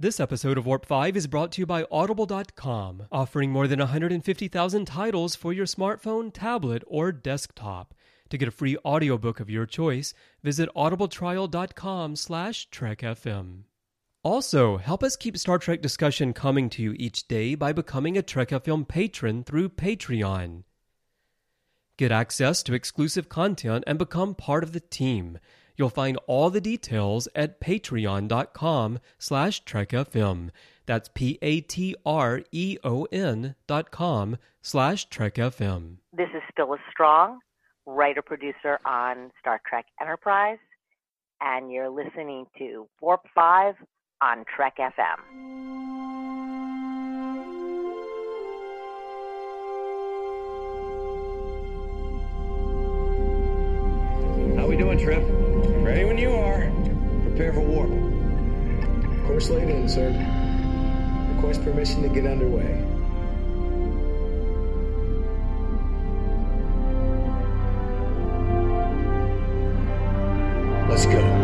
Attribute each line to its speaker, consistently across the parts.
Speaker 1: This episode of Warp 5 is brought to you by Audible.com, offering more than 150,000 titles for your smartphone, tablet, or desktop. To get a free audiobook of your choice, visit audibletrial.com slash trekfm. Also, help us keep Star Trek discussion coming to you each day by becoming a Trek FM patron through Patreon. Get access to exclusive content and become part of the team – You'll find all the details at patreon.com slash trekfm. That's P-A-T-R-E-O-N dot com slash trekfm.
Speaker 2: This is Phyllis Strong, writer-producer on Star Trek Enterprise, and you're listening to Warp 5 on Trek FM.
Speaker 3: Prepare for warp.
Speaker 4: Course laid in, sir. Request permission to get underway. Let's go.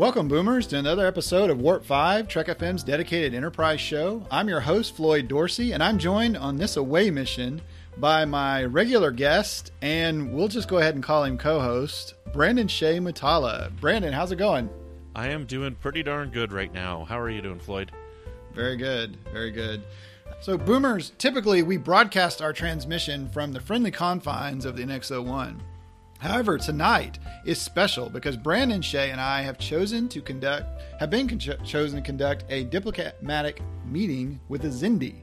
Speaker 5: Welcome, Boomers, to another episode of Warp 5, Trek FM's dedicated enterprise show. I'm your host, Floyd Dorsey, and I'm joined on this away mission by my regular guest, and we'll just go ahead and call him co host, Brandon Shea Mutala. Brandon, how's it going?
Speaker 6: I am doing pretty darn good right now. How are you doing, Floyd?
Speaker 5: Very good, very good. So, Boomers, typically we broadcast our transmission from the friendly confines of the NX01. However, tonight is special because Brandon Shea and I have chosen to conduct have been con- chosen to conduct a diplomatic meeting with a Xindi.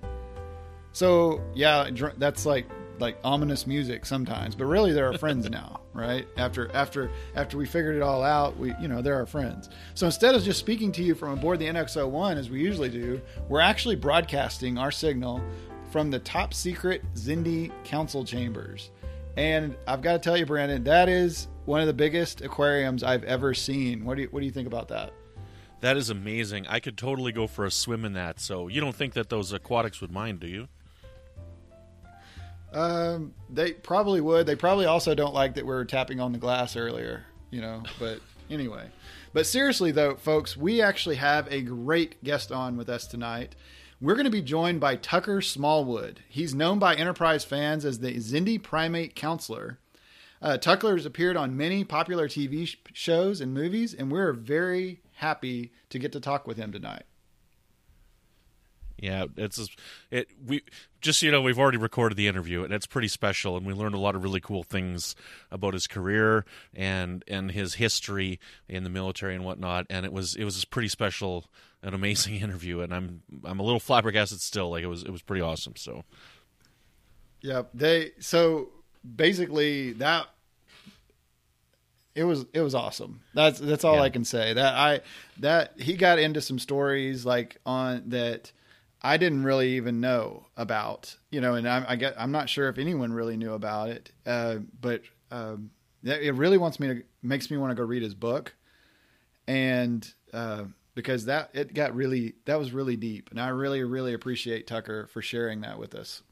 Speaker 5: So yeah, that's like like ominous music sometimes, but really they're our friends now, right? After after after we figured it all out, we you know they're our friends. So instead of just speaking to you from aboard the NX-01 as we usually do, we're actually broadcasting our signal from the top secret Xindi council chambers. And I've got to tell you, Brandon, that is one of the biggest aquariums I've ever seen. What do you, what do you think about that?
Speaker 6: That is amazing. I could totally go for a swim in that. So you don't think that those aquatics would mind, do you?
Speaker 5: Um, they probably would. They probably also don't like that we are tapping on the glass earlier, you know. But anyway, but seriously though, folks, we actually have a great guest on with us tonight. We're going to be joined by Tucker Smallwood. He's known by Enterprise fans as the Xindi Primate Counselor. Uh, Tucker has appeared on many popular TV sh- shows and movies, and we're very happy to get to talk with him tonight.
Speaker 6: Yeah, it's it. We just you know we've already recorded the interview, and it's pretty special, and we learned a lot of really cool things about his career and and his history in the military and whatnot. And it was it was pretty special an amazing interview, and I'm I'm a little flabbergasted still. Like it was it was pretty awesome. So,
Speaker 5: yeah, they so basically that it was it was awesome. That's that's all yeah. I can say. That I that he got into some stories like on that I didn't really even know about. You know, and I, I get I'm not sure if anyone really knew about it. Uh, but um, it really wants me to makes me want to go read his book, and uh, because that it got really that was really deep, and I really really appreciate Tucker for sharing that with us.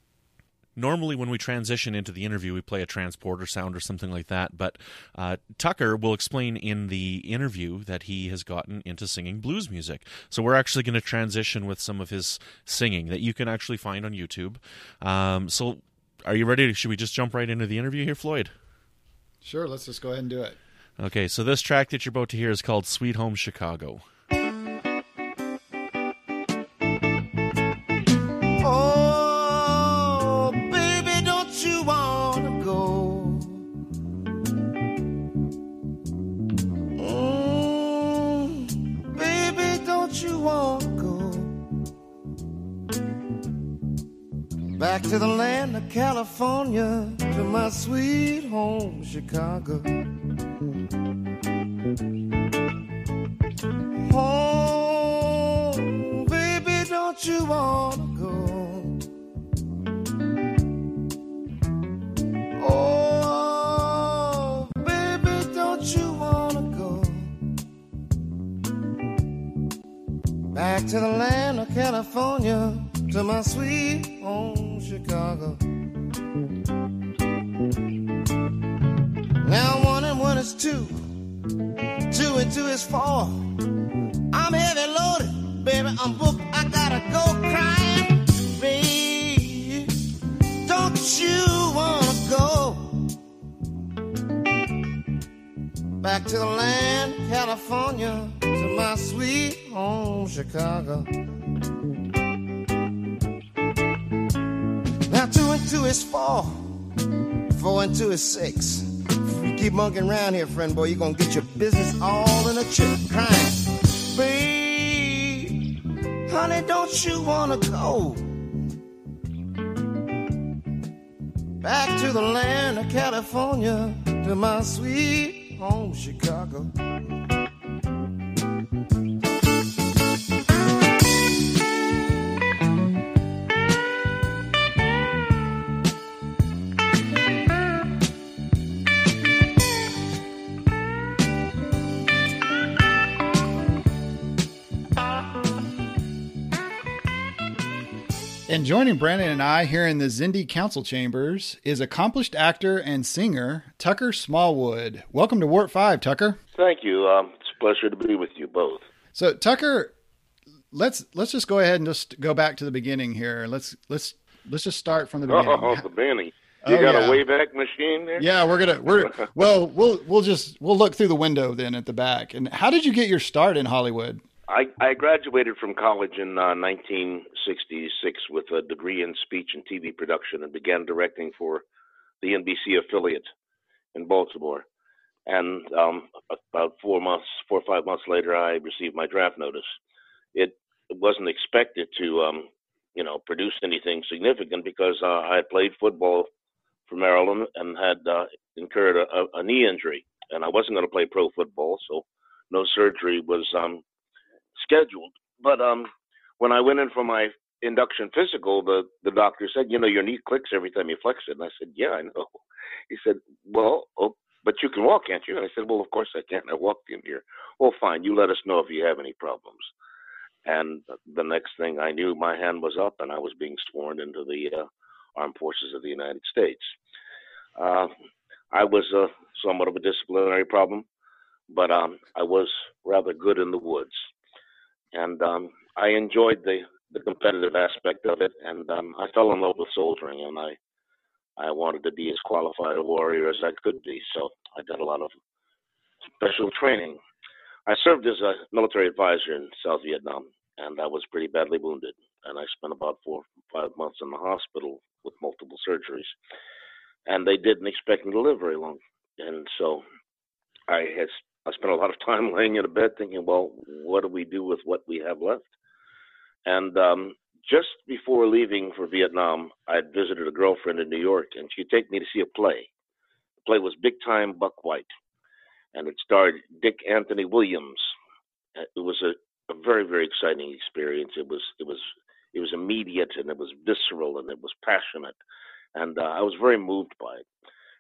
Speaker 6: Normally, when we transition into the interview, we play a transporter sound or something like that. But uh, Tucker will explain in the interview that he has gotten into singing blues music. So we're actually going to transition with some of his singing that you can actually find on YouTube. Um, so, are you ready? Should we just jump right into the interview here, Floyd?
Speaker 5: Sure. Let's just go ahead and do it.
Speaker 6: Okay. So this track that you're about to hear is called "Sweet Home Chicago."
Speaker 7: California, to my sweet home, Chicago. Home, baby, don't you wanna go? Oh, baby, don't you wanna go? Back to the land of California to my sweet home Chicago. Is two, two and two is four. I'm heavy loaded, baby. I'm booked. I gotta go crying, baby. Don't you wanna go back to the land, California, to my sweet home Chicago? Now two and two is four, four and two is six. Keep monkeying around here, friend boy, you're gonna get your business all in a trip. Crying, babe, honey, don't you wanna go back to the land of California, to my sweet home Chicago?
Speaker 5: And joining Brandon and I here in the Xindi Council Chambers is accomplished actor and singer Tucker Smallwood. Welcome to Warp 5, Tucker.
Speaker 8: Thank you. Um, it's a pleasure to be with you both.
Speaker 5: So, Tucker, let's let's just go ahead and just go back to the beginning here. Let's let's let's just start from the beginning.
Speaker 8: Oh, the Benny. You
Speaker 5: Oh,
Speaker 8: got
Speaker 5: yeah.
Speaker 8: a Wayback Machine there?
Speaker 5: Yeah, we're gonna we're well we'll we'll just we'll look through the window then at the back. And how did you get your start in Hollywood?
Speaker 8: I, I graduated from college in uh, 1966 with a degree in speech and TV production and began directing for the NBC affiliate in Baltimore. And um, about four months, four or five months later, I received my draft notice. It wasn't expected to, um, you know, produce anything significant because uh, I had played football for Maryland and had uh, incurred a, a, knee injury, and I wasn't going to play pro football, so no surgery was um, scheduled. But um, when I went in for my induction physical, the the doctor said, you know, your knee clicks every time you flex it. And I said, yeah, I know. He said, well, oh, but you can walk, can't you? And I said, well, of course I can. I walked in here. Well, fine. You let us know if you have any problems. And the next thing I knew, my hand was up, and I was being sworn into the uh, Armed Forces of the United States. Uh, I was uh, somewhat of a disciplinary problem, but um, I was rather good in the woods and um, I enjoyed the the competitive aspect of it, and um, I fell in love with soldiering, and I I wanted to be as qualified a warrior as I could be, so I did a lot of special training. I served as a military advisor in South Vietnam, and I was pretty badly wounded, and I spent about four five months in the hospital with multiple surgeries, and they didn't expect me to live very long, and so I had I spent a lot of time laying in a bed thinking, well, what do we do with what we have left? And um, just before leaving for Vietnam, I had visited a girlfriend in New York, and she'd take me to see a play. The play was Big Time Buck White, and it starred Dick Anthony Williams. Uh, It was a, a very, very exciting experience. It was, it was, it was immediate, and it was visceral, and it was passionate, and uh, I was very moved by it.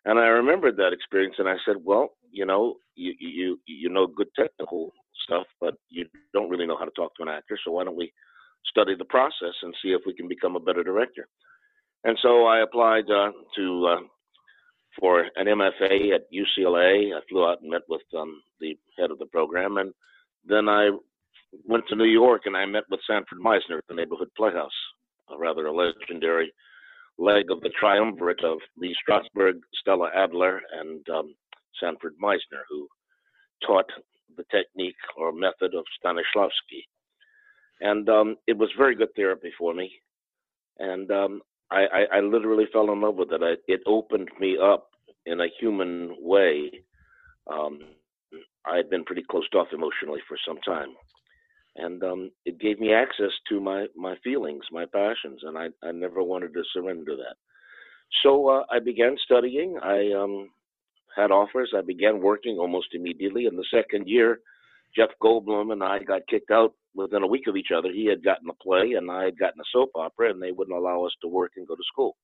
Speaker 8: And I remembered that experience, and I said, "Well, you know, you you you know good technical stuff, but you don't really know how to talk to an actor. So why don't we study the process and see if we can become a better director?" And so I applied uh, to uh, for an MFA at UCLA. I flew out and met with um, the head of the program, and then I went to New York and I met with Sanford Meisner at the Neighborhood Playhouse, a rather a legendary leg of the triumvirate of Lee Strasberg, Stella Adler, and um, Sanford Meisner, who taught the technique or method of Stanislavski. And um, it was very good therapy for me. And um, I, I, I literally fell in love with it. I, it opened me up in a human way. Um, I had been pretty closed off emotionally for some time. And um, it gave me access to my, my feelings, my passions, and I, I never wanted to surrender that. So uh, I began studying. I um, had offers. I began working almost immediately. In the second year, Jeff Goldblum and I got kicked out within a week of each other. He had gotten a play, and I had gotten a soap opera, and they wouldn't allow us to work and go to school.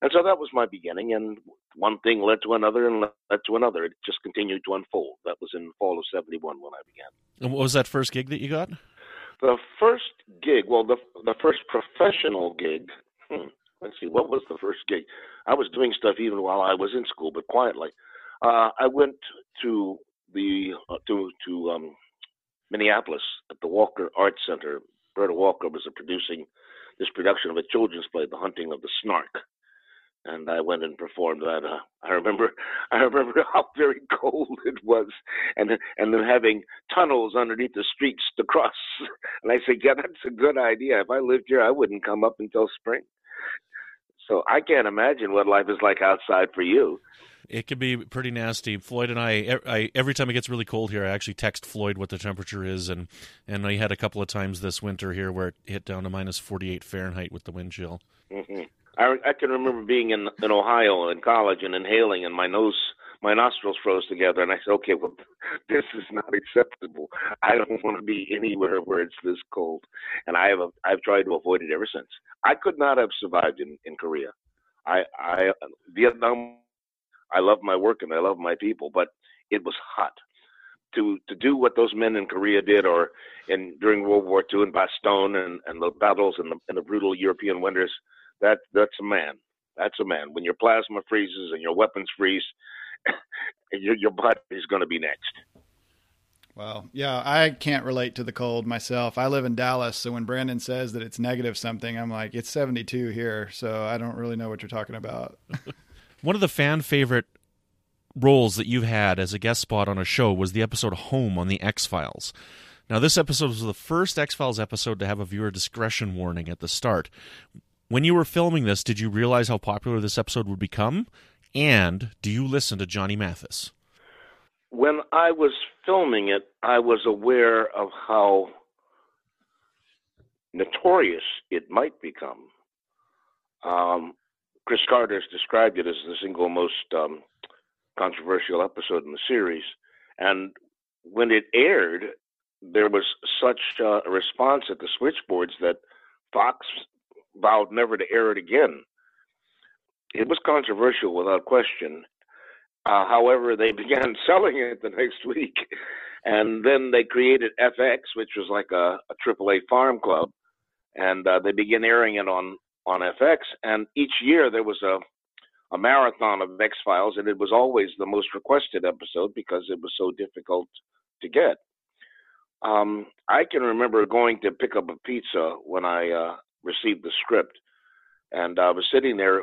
Speaker 8: And so that was my beginning, and one thing led to another and led to another. It just continued to unfold. That was in fall of '71 when I began.
Speaker 6: And what was that first gig that you got?
Speaker 8: The first gig, well, the the first professional gig. Hmm, let's see, what was the first gig? I was doing stuff even while I was in school, but quietly. Uh, I went to the uh, to to um, Minneapolis at the Walker Art Center. Berta Walker was producing this production of a children's play, The Hunting of the Snark, and I went and performed that. Uh, I remember, I remember how very cold it was, and and then having tunnels underneath the streets to cross. And I said, yeah, that's a good idea. If I lived here, I wouldn't come up until spring. So I can't imagine what life is like outside for you.
Speaker 6: It can be pretty nasty. Floyd and I, I, every time it gets really cold here, I actually text Floyd what the temperature is, and and I had a couple of times this winter here where it hit down to minus forty eight Fahrenheit with the wind chill.
Speaker 8: Mm-hmm. I, I can remember being in in Ohio in college and inhaling, and my nose, my nostrils froze together, and I said, "Okay, well, this is not acceptable. I don't want to be anywhere where it's this cold." And I have I've tried to avoid it ever since. I could not have survived in in Korea. I I Vietnam I love my work and I love my people, but it was hot. To to do what those men in Korea did, or in during World War II in Bastogne and, and the battles and the, and the brutal European winters, that that's a man. That's a man. When your plasma freezes and your weapons freeze, your your butt is going to be next.
Speaker 5: Well, yeah, I can't relate to the cold myself. I live in Dallas, so when Brandon says that it's negative something, I'm like, it's 72 here, so I don't really know what you're talking about.
Speaker 6: One of the fan favorite roles that you've had as a guest spot on a show was the episode Home on the X Files. Now, this episode was the first X Files episode to have a viewer discretion warning at the start. When you were filming this, did you realize how popular this episode would become? And do you listen to Johnny Mathis?
Speaker 8: When I was filming it, I was aware of how notorious it might become. Um, Chris Carter has described it as the single most um, controversial episode in the series. And when it aired, there was such uh, a response at the switchboards that Fox vowed never to air it again. It was controversial without question. Uh, however, they began selling it the next week. And then they created FX, which was like a, a AAA farm club. And uh, they began airing it on on FX, and each year there was a a marathon of X Files, and it was always the most requested episode because it was so difficult to get. Um, I can remember going to pick up a pizza when I uh, received the script, and I was sitting there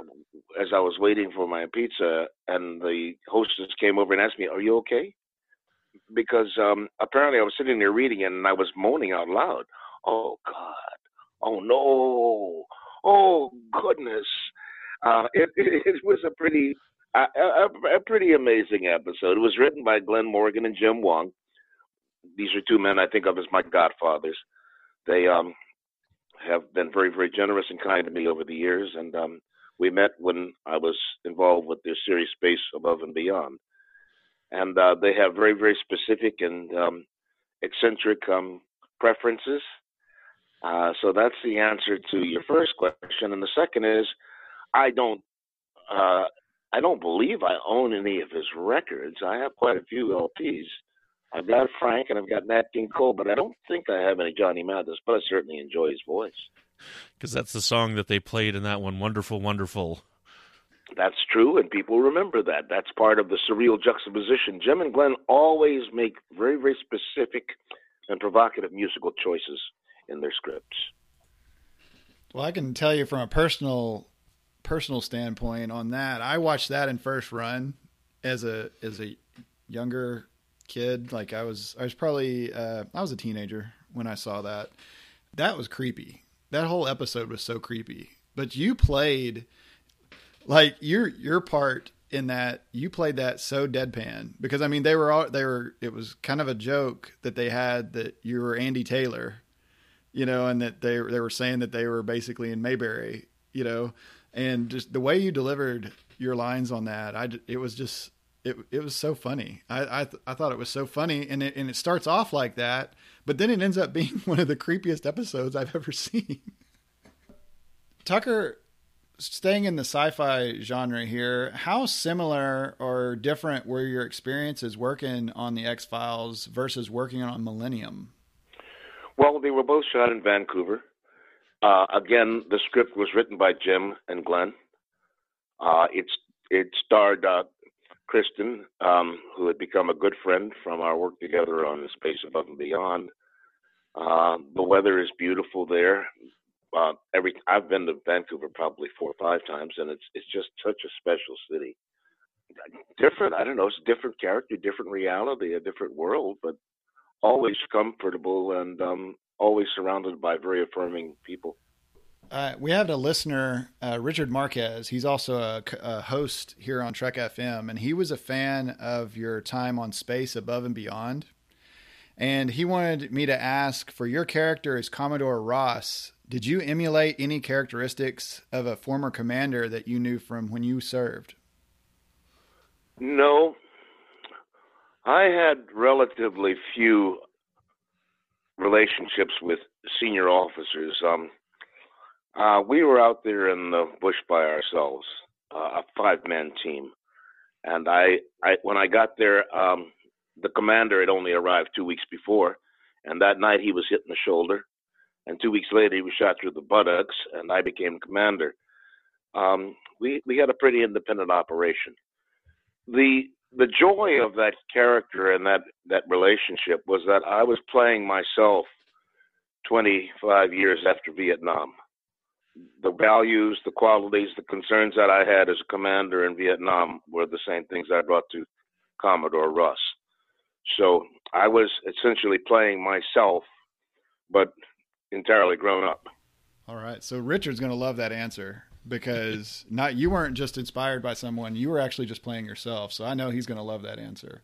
Speaker 8: as I was waiting for my pizza, and the hostess came over and asked me, "Are you okay?" Because um, apparently I was sitting there reading it, and I was moaning out loud. Oh God! Oh no! Oh goodness, uh, it, it, was a pretty a, a, a, pretty amazing episode. It was written by Glenn Morgan and Jim Wong. These are two men I think of as my godfathers. They um, have been very, very generous and kind to me over the years, and um, we met when I was involved with their series Space Above and Beyond. And uh, they have very, very specific and um, eccentric um, preferences uh, so that's the answer to your first question, and the second is, I don't, uh, I don't believe I own any of his records. I have quite a few LPs. I've got Frank and I've got Nat King Cole, but I don't think I have any Johnny Mathis. But I certainly enjoy his voice.
Speaker 6: Because that's the song that they played in that one, "Wonderful, Wonderful."
Speaker 8: That's true, and people remember that. That's part of the surreal juxtaposition. Jim and Glenn always make very, very specific and provocative musical choices in their scripts.
Speaker 5: Well, I can tell you from a personal personal standpoint on that. I watched that in first run as a as a younger kid. Like I was I was probably uh, I was a teenager when I saw that. That was creepy. That whole episode was so creepy. But you played like your your part in that you played that so deadpan because I mean they were all they were it was kind of a joke that they had that you were Andy Taylor you know, and that they they were saying that they were basically in Mayberry, you know, and just the way you delivered your lines on that, I it was just it it was so funny. I I, I thought it was so funny, and it and it starts off like that, but then it ends up being one of the creepiest episodes I've ever seen. Tucker, staying in the sci-fi genre here, how similar or different were your experiences working on the X Files versus working on Millennium?
Speaker 8: Well, they were both shot in Vancouver. Uh, again, the script was written by Jim and Glenn. Uh, it's it starred uh, Kristen, um, who had become a good friend from our work together on the Space Above and Beyond. Uh, the weather is beautiful there. Uh, every I've been to Vancouver probably four or five times, and it's it's just such a special city. Different, I don't know, it's a different character, different reality, a different world, but always comfortable and um, always surrounded by very affirming people.
Speaker 5: Uh, we have a listener, uh, Richard Marquez. He's also a, a, host here on Trek FM, and he was a fan of your time on Space Above and Beyond. And he wanted me to ask for your character as Commodore Ross. Did you emulate any characteristics of a former commander that you knew from when you served?
Speaker 8: No. I had relatively few relationships with senior officers. Um, uh, we were out there in the bush by ourselves, uh, a five-man team, and I, I when I got there, um, the commander had only arrived two weeks before, and that night he was hit in the shoulder, and two weeks later he was shot through the buttocks, and I became commander. Um, we we had a pretty independent operation. The the joy of that character and that that relationship was that I was playing myself 25 years after Vietnam the values, the qualities, the concerns that I had as a commander in Vietnam were the same things I brought to Commodore Ross. So I was essentially playing myself, but entirely grown up.
Speaker 5: All right. So Richard's going to love that answer because not you weren't just inspired by someone, you were actually just playing yourself. So I know he's going to love that answer.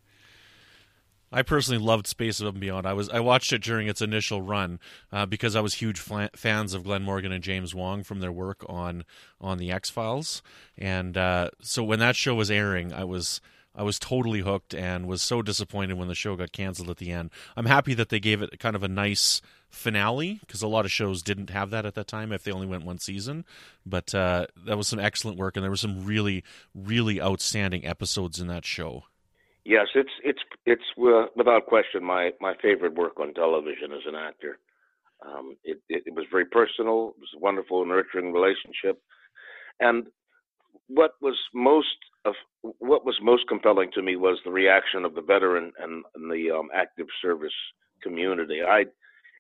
Speaker 6: I personally loved Space Above and Beyond. I was I watched it during its initial run uh, because I was huge fans of Glenn Morgan and James Wong from their work on on the X Files, and uh, so when that show was airing, I was I was totally hooked and was so disappointed when the show got canceled at the end. I'm happy that they gave it kind of a nice finale because a lot of shows didn't have that at that time if they only went one season. But uh, that was some excellent work, and there were some really, really outstanding episodes in that show.
Speaker 8: Yes, it's it's it's uh, without question my my favorite work on television as an actor. Um, it, it, it was very personal. It was a wonderful, nurturing relationship, and what was most of what was most compelling to me was the reaction of the veteran and, and the um, active service community. I,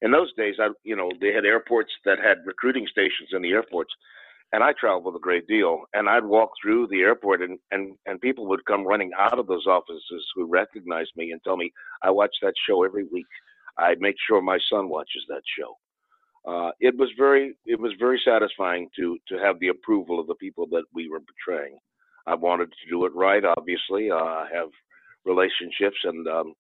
Speaker 8: in those days, I you know they had airports that had recruiting stations in the airports, and I traveled a great deal. And I'd walk through the airport, and and and people would come running out of those offices who recognized me and tell me I watch that show every week. I make sure my son watches that show. Uh, it was very it was very satisfying to to have the approval of the people that we were portraying. I wanted to do it right. Obviously, uh, I have relationships, and um,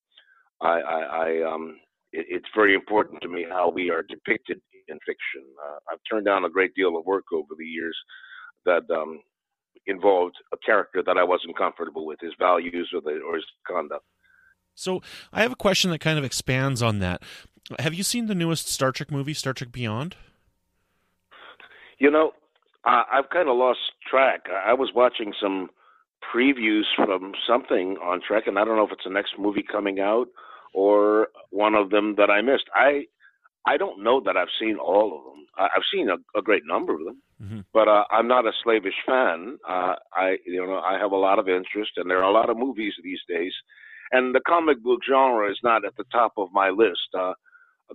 Speaker 8: I, I, I um, it, it's very important to me how we are depicted in fiction. Uh, I've turned down a great deal of work over the years that um, involved a character that I wasn't comfortable with, his values or, the, or his conduct.
Speaker 6: So I have a question that kind of expands on that. Have you seen the newest Star Trek movie, Star Trek Beyond?
Speaker 8: You know, uh, I've kind of lost track. I was watching some previews from something on Trek, and I don't know if it's the next movie coming out or one of them that I missed. I I don't know that I've seen all of them. I've seen a, a great number of them, mm-hmm. but uh, I'm not a slavish fan. Uh, I, you know, I have a lot of interest, and there are a lot of movies these days. And the comic book genre is not at the top of my list. Uh,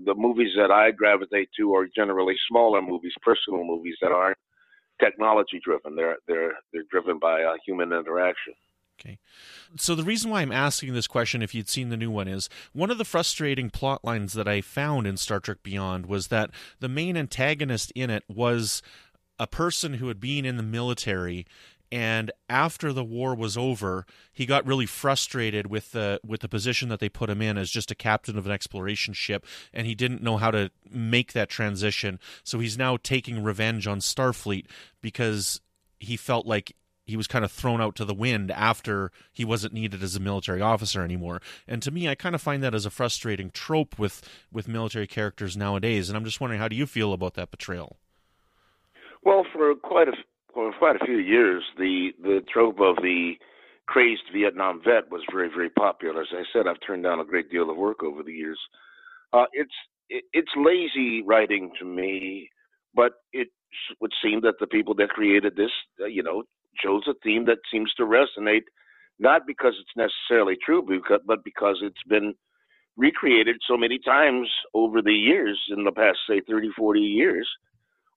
Speaker 8: the movies that I gravitate to are generally smaller movies, personal movies that aren't technology driven. They're they're they're driven by uh, human interaction.
Speaker 6: Okay. So the reason why I'm asking this question, if you'd seen the new one, is one of the frustrating plot lines that I found in Star Trek Beyond was that the main antagonist in it was a person who had been in the military and after the war was over he got really frustrated with the with the position that they put him in as just a captain of an exploration ship and he didn't know how to make that transition so he's now taking revenge on starfleet because he felt like he was kind of thrown out to the wind after he wasn't needed as a military officer anymore. And to me, I kind of find that as a frustrating trope with with military characters nowadays. And I'm just wondering, how do you feel about that betrayal?
Speaker 8: Well, for quite a for quite a few years, the the trope of the crazed Vietnam vet was very very popular. As I said, I've turned down a great deal of work over the years. Uh, it's it, it's lazy writing to me, but it would seem that the people that created this, uh, you know, chose a theme that seems to resonate, not because it's necessarily true, but because it's been recreated so many times over the years, in the past, say, 30, 40 years,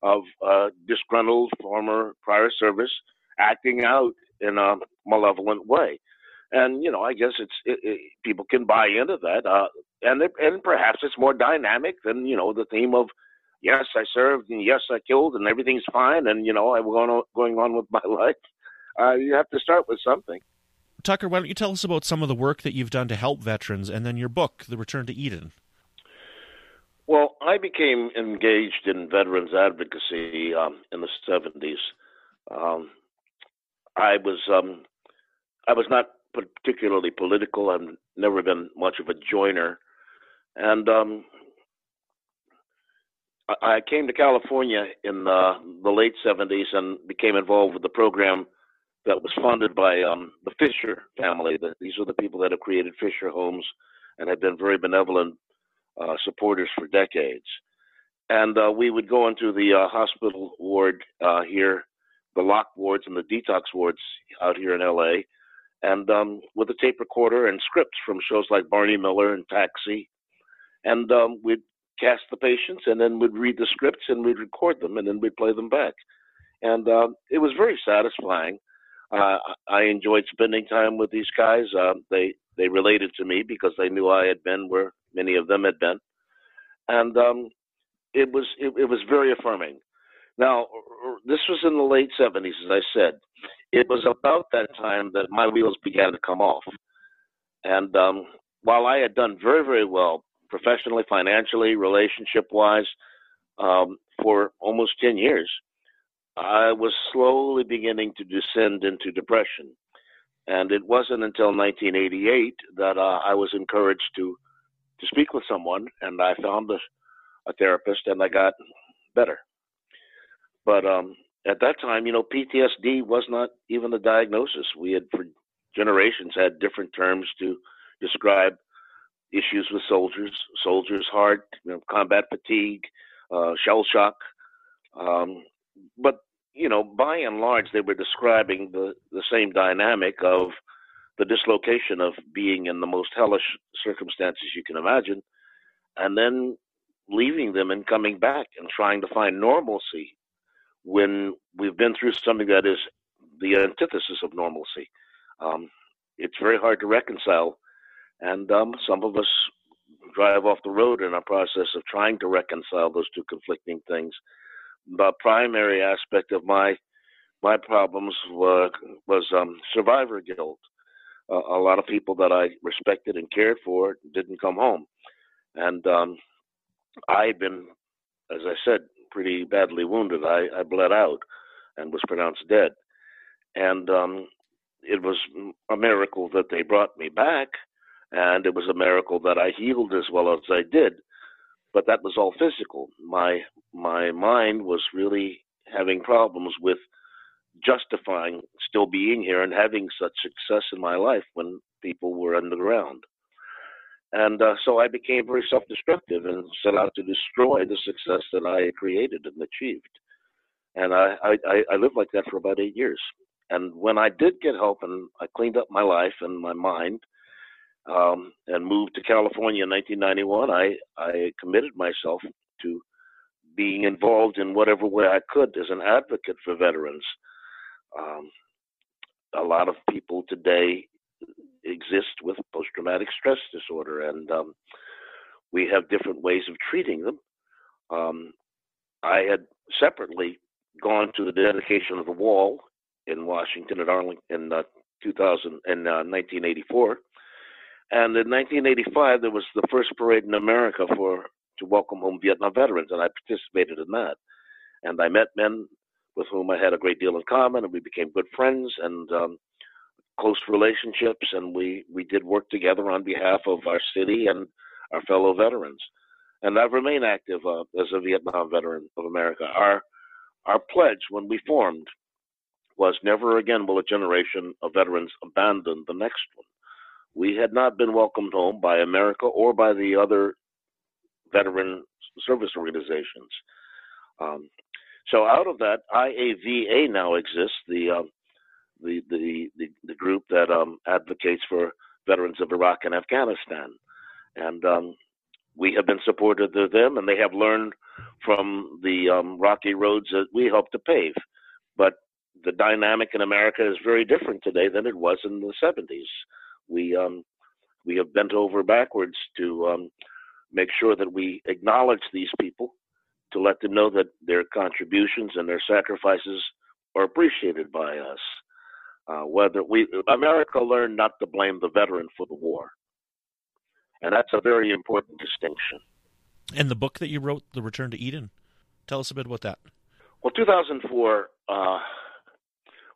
Speaker 8: of uh, disgruntled former prior service acting out in a malevolent way. And you know, I guess it's it, it, people can buy into that, uh, and it, and perhaps it's more dynamic than you know the theme of yes, I served and yes, I killed and everything's fine and you know I'm going on, going on with my life. Uh, you have to start with something.
Speaker 6: Tucker, why don't you tell us about some of the work that you've done to help veterans, and then your book, The Return to Eden.
Speaker 8: Well, I became engaged in veterans advocacy um, in the '70s. Um, I was um, I was not particularly political. I've never been much of a joiner, and um, I came to California in the, the late 70s and became involved with the program that was funded by um, the Fisher family. These are the people that have created Fisher Homes and have been very benevolent uh, supporters for decades. And uh, we would go into the uh, hospital ward uh, here, the lock wards and the detox wards out here in LA, and um, with a tape recorder and scripts from shows like Barney Miller and Taxi. And um, we'd cast the patients, and then we'd read the scripts and we'd record them, and then we'd play them back. And uh, it was very satisfying. Uh, I enjoyed spending time with these guys. Uh, they they related to me because they knew I had been where many of them had been, and um, it was it, it was very affirming. Now, this was in the late 70s, as I said. It was about that time that my wheels began to come off. And um, while I had done very, very well professionally, financially, relationship wise, um, for almost 10 years, I was slowly beginning to descend into depression. And it wasn't until 1988 that uh, I was encouraged to to speak with someone, and I found a, a therapist, and I got better. But um, at that time, you know, PTSD was not even a diagnosis. We had for generations had different terms to describe issues with soldiers, soldiers' heart, you know, combat fatigue, uh, shell shock. Um, but you know, by and large, they were describing the the same dynamic of the dislocation of being in the most hellish circumstances you can imagine, and then leaving them and coming back and trying to find normalcy when we've been through something that is the antithesis of normalcy. Um, it's very hard to reconcile and um, some of us drive off the road in our process of trying to reconcile those two conflicting things. The primary aspect of my my problems were, was um, survivor guilt. Uh, a lot of people that I respected and cared for didn't come home, and um, I had been, as I said, pretty badly wounded. I, I bled out and was pronounced dead, and um, it was a miracle that they brought me back and it was a miracle that I healed as well as I did. But that was all physical. My my mind was really having problems with justifying still being here and having such success in my life when people were underground. And uh, so I became very self destructive and set out to destroy the success that I had created and achieved. And I, I, I lived like that for about eight years. And when I did get help and I cleaned up my life and my mind, um, and moved to California in 1991, I, I committed myself to being involved in whatever way I could as an advocate for veterans. Um, a lot of people today exist with post traumatic stress disorder, and um, we have different ways of treating them. Um, I had separately gone to the dedication of the wall in Washington at Arlington in uh, 2000 in uh, 1984 and in 1985, there was the first parade in America for to welcome home Vietnam veterans, and I participated in that. And I met men with whom I had a great deal in common, and we became good friends and um, close relationships. And we we did work together on behalf of our city and our fellow veterans. And I've remained active uh, as a Vietnam veteran of America. Our our pledge when we formed was never again will a generation of veterans abandon the next one we had not been welcomed home by America or by the other veteran service organizations. Um, so out of that, IAVA now exists, the um, the, the, the the group that um, advocates for veterans of Iraq and Afghanistan, and um, we have been supportive of them, and they have learned from the um, rocky roads that we helped to pave. But the dynamic in America is very different today than it was in the 70s. We um, we have bent over backwards to um, make sure that we acknowledge these people, to let them know that their contributions and their sacrifices are appreciated by us. Uh, whether we America learned not to blame the veteran for the war, and that's a very important distinction.
Speaker 6: And the book that you wrote, The Return to Eden, tell us a bit about that.
Speaker 8: Well, 2004 uh,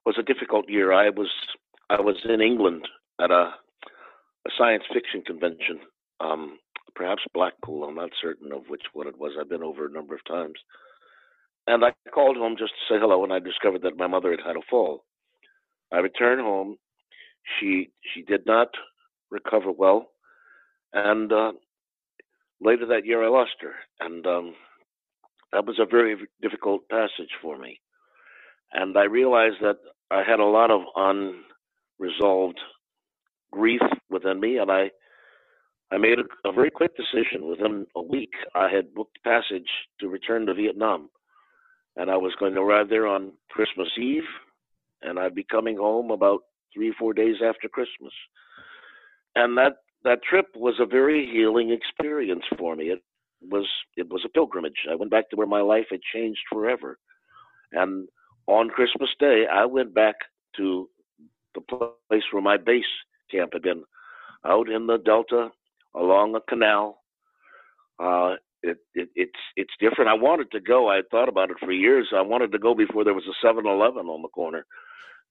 Speaker 8: was a difficult year. I was I was in England at a, a science fiction convention, um, perhaps Blackpool. I'm not certain of which one it was. I've been over a number of times, and I called home just to say hello, and I discovered that my mother had had a fall. I returned home. She she did not recover well, and uh, later that year I lost her, and um, that was a very difficult passage for me. And I realized that I had a lot of unresolved grief within me, and I I made a, a very quick decision. Within a week, I had booked passage to return to Vietnam, and I was going to arrive there on Christmas Eve and I'd be coming home about three, four days after Christmas. And that that trip was a very healing experience for me. It was it was a pilgrimage. I went back to where my life had changed forever. And on Christmas Day, I went back to the place where my base camp had been, out in the Delta, along a canal. Uh, it, it, it's it's different. I wanted to go. I had thought about it for years. I wanted to go before there was a 7-Eleven on the corner,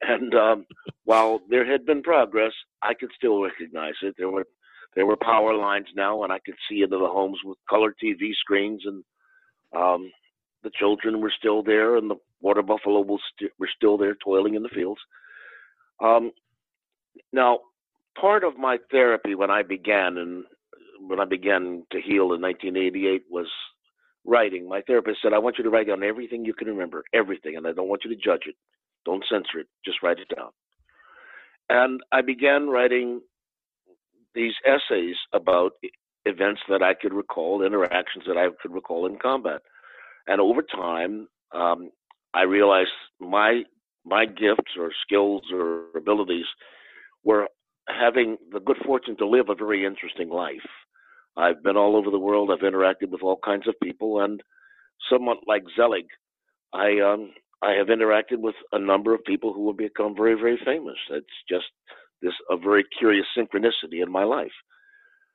Speaker 8: and um, while there had been progress, I could still recognize it. There were there were power lines now, and I could see into the homes with color TV screens, and um, the children were still there, and the water buffalo was st- were still there, toiling in the fields. Um, now, part of my therapy when I began and when I began to heal in 1988 was writing. My therapist said, "I want you to write down everything you can remember, everything, and I don't want you to judge it. Don't censor it. Just write it down. And I began writing these essays about events that I could recall, interactions that I could recall in combat. And over time, um, I realized my my gifts or skills or abilities were having the good fortune to live a very interesting life. I've been all over the world. I've interacted with all kinds of people, and somewhat like Zelig, I um, I have interacted with a number of people who will become very, very famous. It's just this a very curious synchronicity in my life.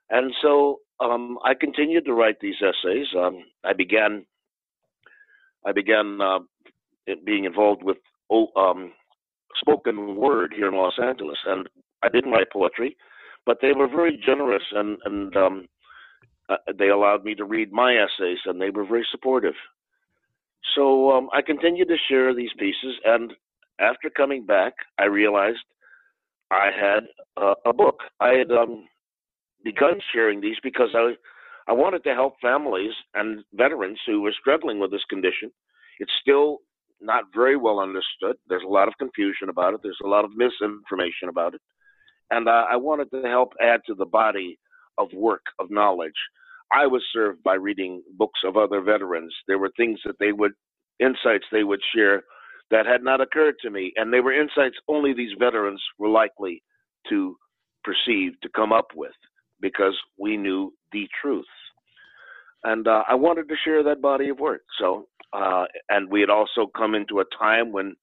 Speaker 8: And so um, I continued to write these essays. Um, I began I began uh, being involved with oh, um, spoken word here in Los Angeles, and I didn't write poetry, but they were very generous and and um, uh, they allowed me to read my essays, and they were very supportive. So um, I continued to share these pieces, and after coming back, I realized I had uh, a book. I had um, begun sharing these because I I wanted to help families and veterans who were struggling with this condition. It's still not very well understood. There's a lot of confusion about it. There's a lot of misinformation about it, and uh, I wanted to help add to the body of work of knowledge I was served by reading books of other veterans. There were things that they would, insights they would share that had not occurred to me. And they were insights only these veterans were likely to perceive, to come up with, because we knew the truth. And uh, I wanted to share that body of work. So, uh, and we had also come into a time when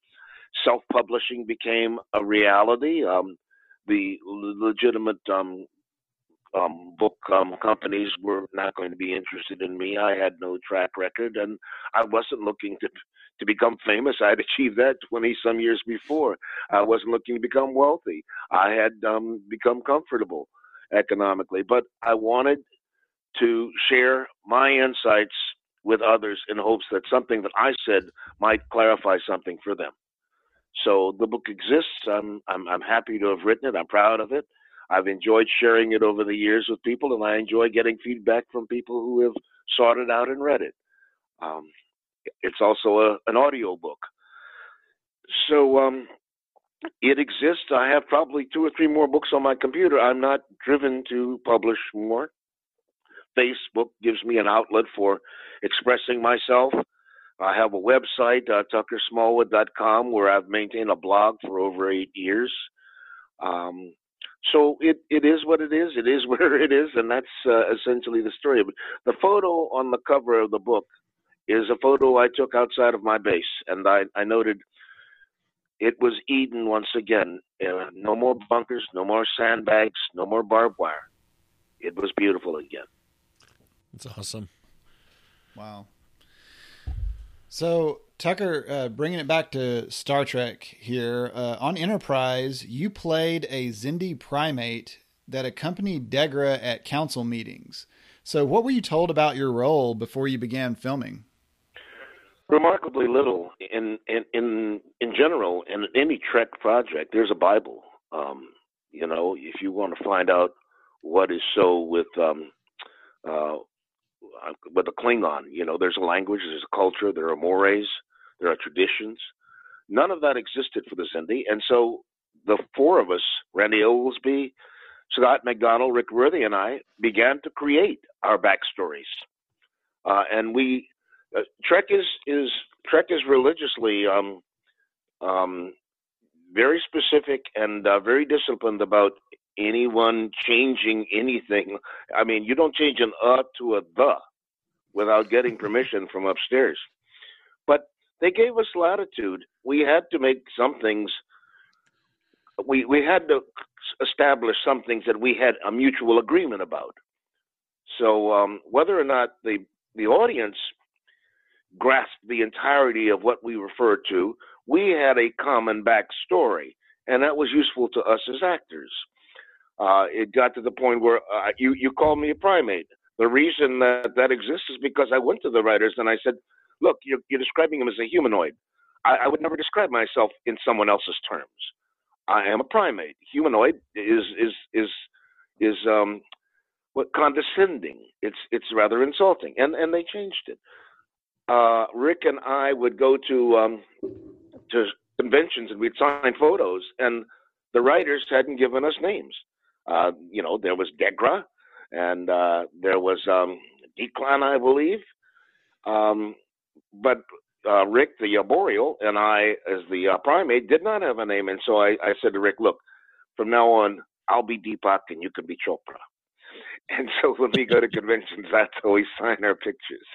Speaker 8: self publishing became a reality. Um, the legitimate um, um, book um, companies were not going to be interested in me. I had no track record, and I wasn't looking to to become famous. I had achieved that twenty some years before. I wasn't looking to become wealthy. I had um, become comfortable economically, but I wanted to share my insights with others in hopes that something that I said might clarify something for them. So the book exists. I'm I'm, I'm happy to have written it. I'm proud of it. I've enjoyed sharing it over the years with people, and I enjoy getting feedback from people who have sought it out and read it. Um, it's also a, an audio book. So um, it exists. I have probably two or three more books on my computer. I'm not driven to publish more. Facebook gives me an outlet for expressing myself. I have a website, uh, tuckersmallwood.com, where I've maintained a blog for over eight years. Um, so it, it is what it is. It is where it is, and that's uh, essentially the story. But the photo on the cover of the book is a photo I took outside of my base, and I, I noted it was Eden once again. Uh, no more bunkers, no more sandbags, no more barbed wire. It was beautiful again.
Speaker 6: That's awesome.
Speaker 5: Wow. So Tucker, uh, bringing it back to Star Trek here uh, on Enterprise, you played a Xindi primate that accompanied Degra at council meetings. So, what were you told about your role before you began filming?
Speaker 8: Remarkably little. In in in in general, in any Trek project, there's a Bible. Um, you know, if you want to find out what is so with um, uh, with a Klingon, you know, there's a language, there's a culture, there are mores, there are traditions. None of that existed for the Xindi, and so the four of us, Randy Oglesby, Scott McDonald, Rick Worthy, and I, began to create our backstories. Uh, and we uh, Trek is is Trek is religiously um, um, very specific and uh, very disciplined about anyone changing anything. I mean, you don't change an uh to a the without getting permission from upstairs. But they gave us latitude. We had to make some things. We we had to establish some things that we had a mutual agreement about. So um, whether or not the the audience grasped the entirety of what we referred to, we had a common backstory, and that was useful to us as actors. Uh, it got to the point where uh, you you called me a primate. The reason that that exists is because I went to the writers and I said, "Look, you're, you're describing him as a humanoid. I, I would never describe myself in someone else's terms. I am a primate. Humanoid is is is is um, what condescending. It's it's rather insulting, and and they changed it uh, Rick and I would go to um, to conventions and we'd sign photos, and the writers hadn't given us names. Uh, you know, there was Degra, and uh, there was um, Declan, I believe. Um, but uh, Rick, the arboreal, and I, as the uh, primate, did not have a name. And so I, I said to Rick, look, from now on, I'll be Deepak and you can be Chopra. And so when we go to conventions, that's how we sign our pictures.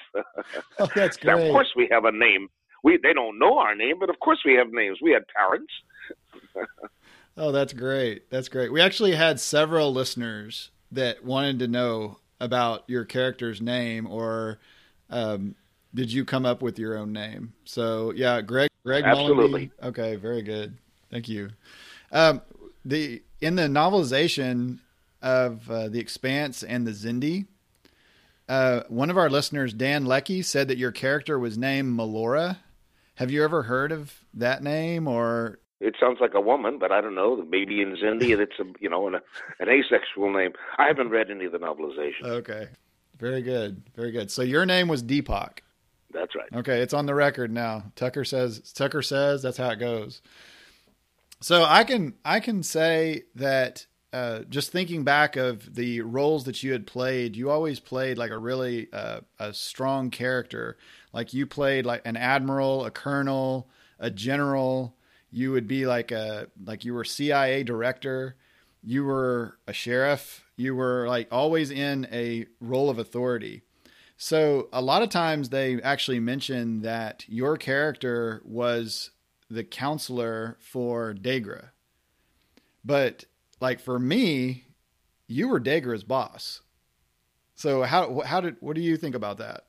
Speaker 5: oh, that's great.
Speaker 8: Now, of course, we have a name. We they don't know our name, but of course we have names. We had parents.
Speaker 5: oh, that's great. That's great. We actually had several listeners that wanted to know about your character's name, or um, did you come up with your own name? So yeah, Greg. Greg.
Speaker 8: Absolutely.
Speaker 5: Mullenby. Okay, very good. Thank you. Um, the in the novelization, of uh, The Expanse and The Xindi. Uh, one of our listeners, Dan Lecky, said that your character was named Melora. Have you ever heard of that name or?
Speaker 8: It sounds like a woman, but I don't know. Maybe in Xindi, it's a you know an, an asexual name. I haven't read any of the novelization.
Speaker 5: Okay, very good, very good. So your name was Deepak.
Speaker 8: That's right.
Speaker 5: Okay, it's on the record now. Tucker says. Tucker says that's how it goes. So I can I can say that uh, just thinking back of the roles that you had played, you always played like a really uh, a strong character. Like you played like an admiral, a colonel, a general. You would be like a like you were CIA director. You were a sheriff. You were like always in a role of authority. So a lot of times they actually mention that your character was the counselor for Degra. But like for me, you were Degra's boss. So how how did what do you think about that?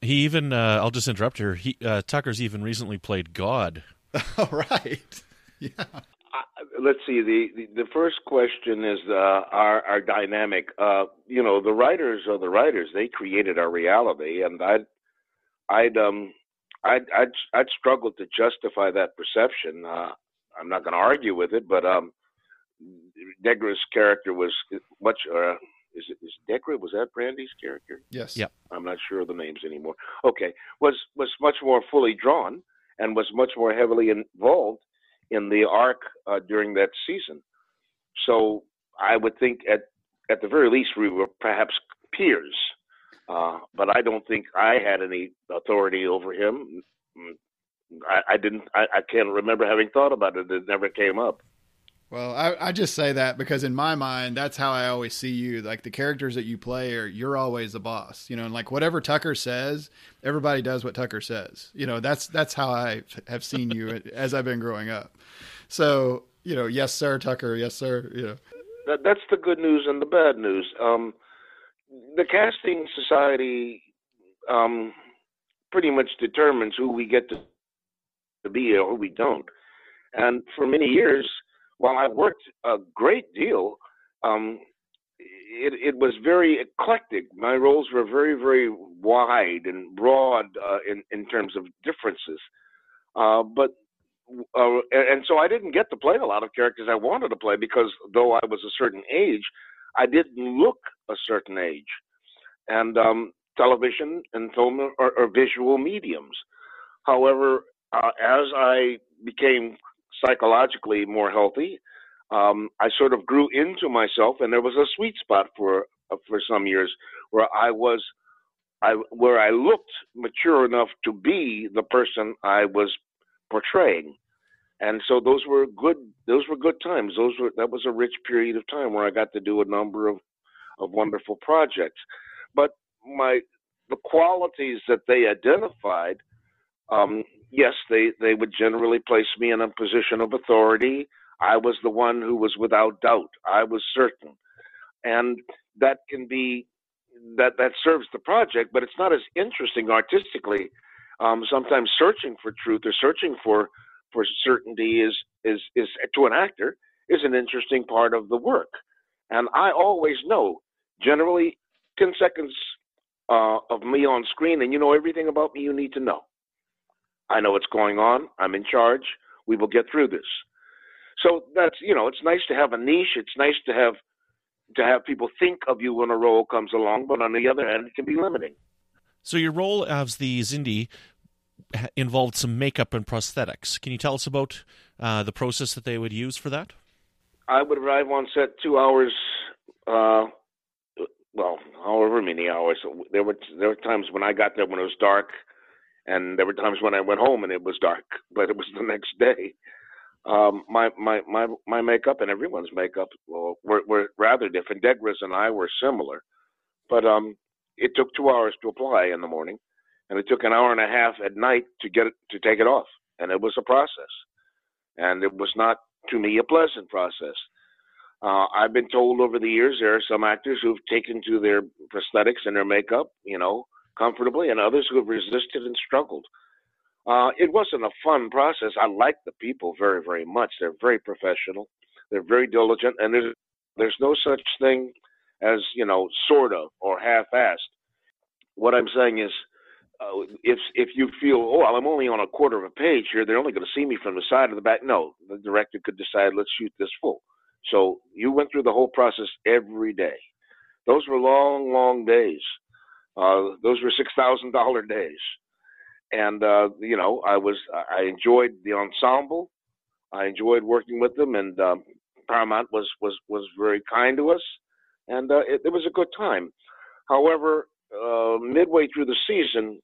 Speaker 6: He even uh, I'll just interrupt here. He uh, Tucker's even recently played God.
Speaker 5: All right. Yeah.
Speaker 8: Uh, let's see. The, the, the first question is uh, our our dynamic. Uh, you know, the writers are the writers. They created our reality, and I'd I'd um I'd I'd, I'd struggle to justify that perception. Uh, I'm not going to argue with it, but um, Degra's character was much. Uh, is it is Degra? Was that Brandy's character?
Speaker 5: Yes.
Speaker 6: Yep.
Speaker 8: I'm not sure of the names anymore. Okay, was was much more fully drawn and was much more heavily involved in the arc uh, during that season. So I would think at at the very least we were perhaps peers, uh, but I don't think I had any authority over him. Mm, I, I didn't. I, I can't remember having thought about it. It never came up.
Speaker 5: Well, I, I just say that because in my mind, that's how I always see you. Like the characters that you play are you're always the boss, you know, and like whatever Tucker says, everybody does what Tucker says. You know, that's that's how I have seen you as I've been growing up. So, you know, yes sir, Tucker, yes sir, you know.
Speaker 8: That, that's the good news and the bad news. Um, the casting society um, pretty much determines who we get to, to be or who we don't. And for many years, while I worked a great deal, um, it, it was very eclectic. My roles were very, very wide and broad uh, in in terms of differences. Uh, but uh, and so I didn't get to play a lot of characters I wanted to play because though I was a certain age, I didn't look a certain age. And um, television and film are, are visual mediums. However, uh, as I became psychologically more healthy. Um, I sort of grew into myself, and there was a sweet spot for uh, for some years where I was, I where I looked mature enough to be the person I was portraying, and so those were good. Those were good times. Those were that was a rich period of time where I got to do a number of of wonderful projects. But my the qualities that they identified um, yes, they, they would generally place me in a position of authority. I was the one who was without doubt. I was certain. And that can be that that serves the project, but it's not as interesting artistically. Um, sometimes searching for truth or searching for for certainty is is is to an actor is an interesting part of the work. And I always know, generally, ten seconds uh, of me on screen, and you know everything about me you need to know. I know what's going on. I'm in charge. We will get through this. So that's you know, it's nice to have a niche. It's nice to have to have people think of you when a role comes along, but on the other hand, it can be limiting.
Speaker 6: So your role as the Xindi involved some makeup and prosthetics. Can you tell us about uh, the process that they would use for that?
Speaker 8: I would arrive on set two hours. Uh, well, however many hours. There were there were times when I got there when it was dark and there were times when I went home and it was dark, but it was the next day. Um, my my my my makeup and everyone's makeup well, were, were rather different. Degra's and I were similar, but um, it took two hours to apply in the morning, and it took an hour and a half at night to get it to take it off, and it was a process, and it was not to me a pleasant process. Uh, I've been told over the years there are some actors who've taken to their prosthetics and their makeup, you know, comfortably, and others who have resisted and struggled. Uh, it wasn't a fun process. I like the people very, very much. They're very professional. They're very diligent, and there's there's no such thing as you know, sorta or half-assed. What I'm saying is, uh, if if you feel, oh, well, I'm only on a quarter of a page here, they're only going to see me from the side or the back. No, the director could decide, let's shoot this full. So you went through the whole process every day. Those were long, long days. Uh, those were six thousand dollar days, and uh, you know I was I enjoyed the ensemble. I enjoyed working with them, and um, Paramount was was was very kind to us, and uh, it, it was a good time. However, uh, midway through the season,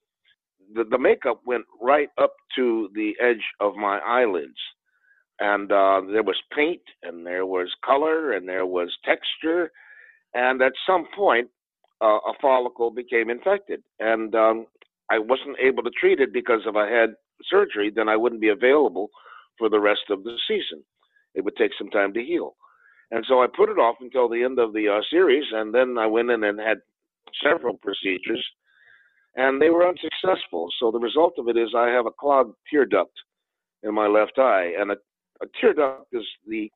Speaker 8: the, the makeup went right up to the edge of my eyelids, and uh, there was paint, and there was color, and there was texture, and at some point uh, a follicle became infected, and um, I wasn't able to treat it because if I had surgery, then I wouldn't be available for the rest of the season. It would take some time to heal, and so I put it off until the end of the uh, series, and then I went in and had several procedures, and they were unsuccessful. So the result of it is I have a clogged tear duct in my left eye, and a, a tear duct is the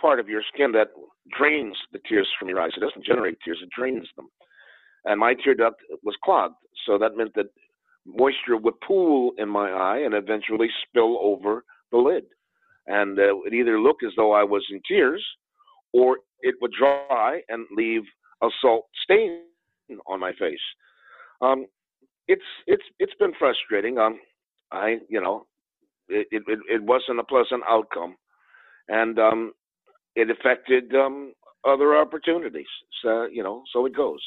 Speaker 8: part of your skin that drains the tears from your eyes. It doesn't generate tears; it drains them and my tear duct was clogged. So that meant that moisture would pool in my eye and eventually spill over the lid. And uh, it either looked as though I was in tears or it would dry and leave a salt stain on my face. Um, it's it's it's been frustrating. Um, I you know, it it, it wasn't a pleasant outcome, and um, it affected um, other opportunities. So you know, so it goes.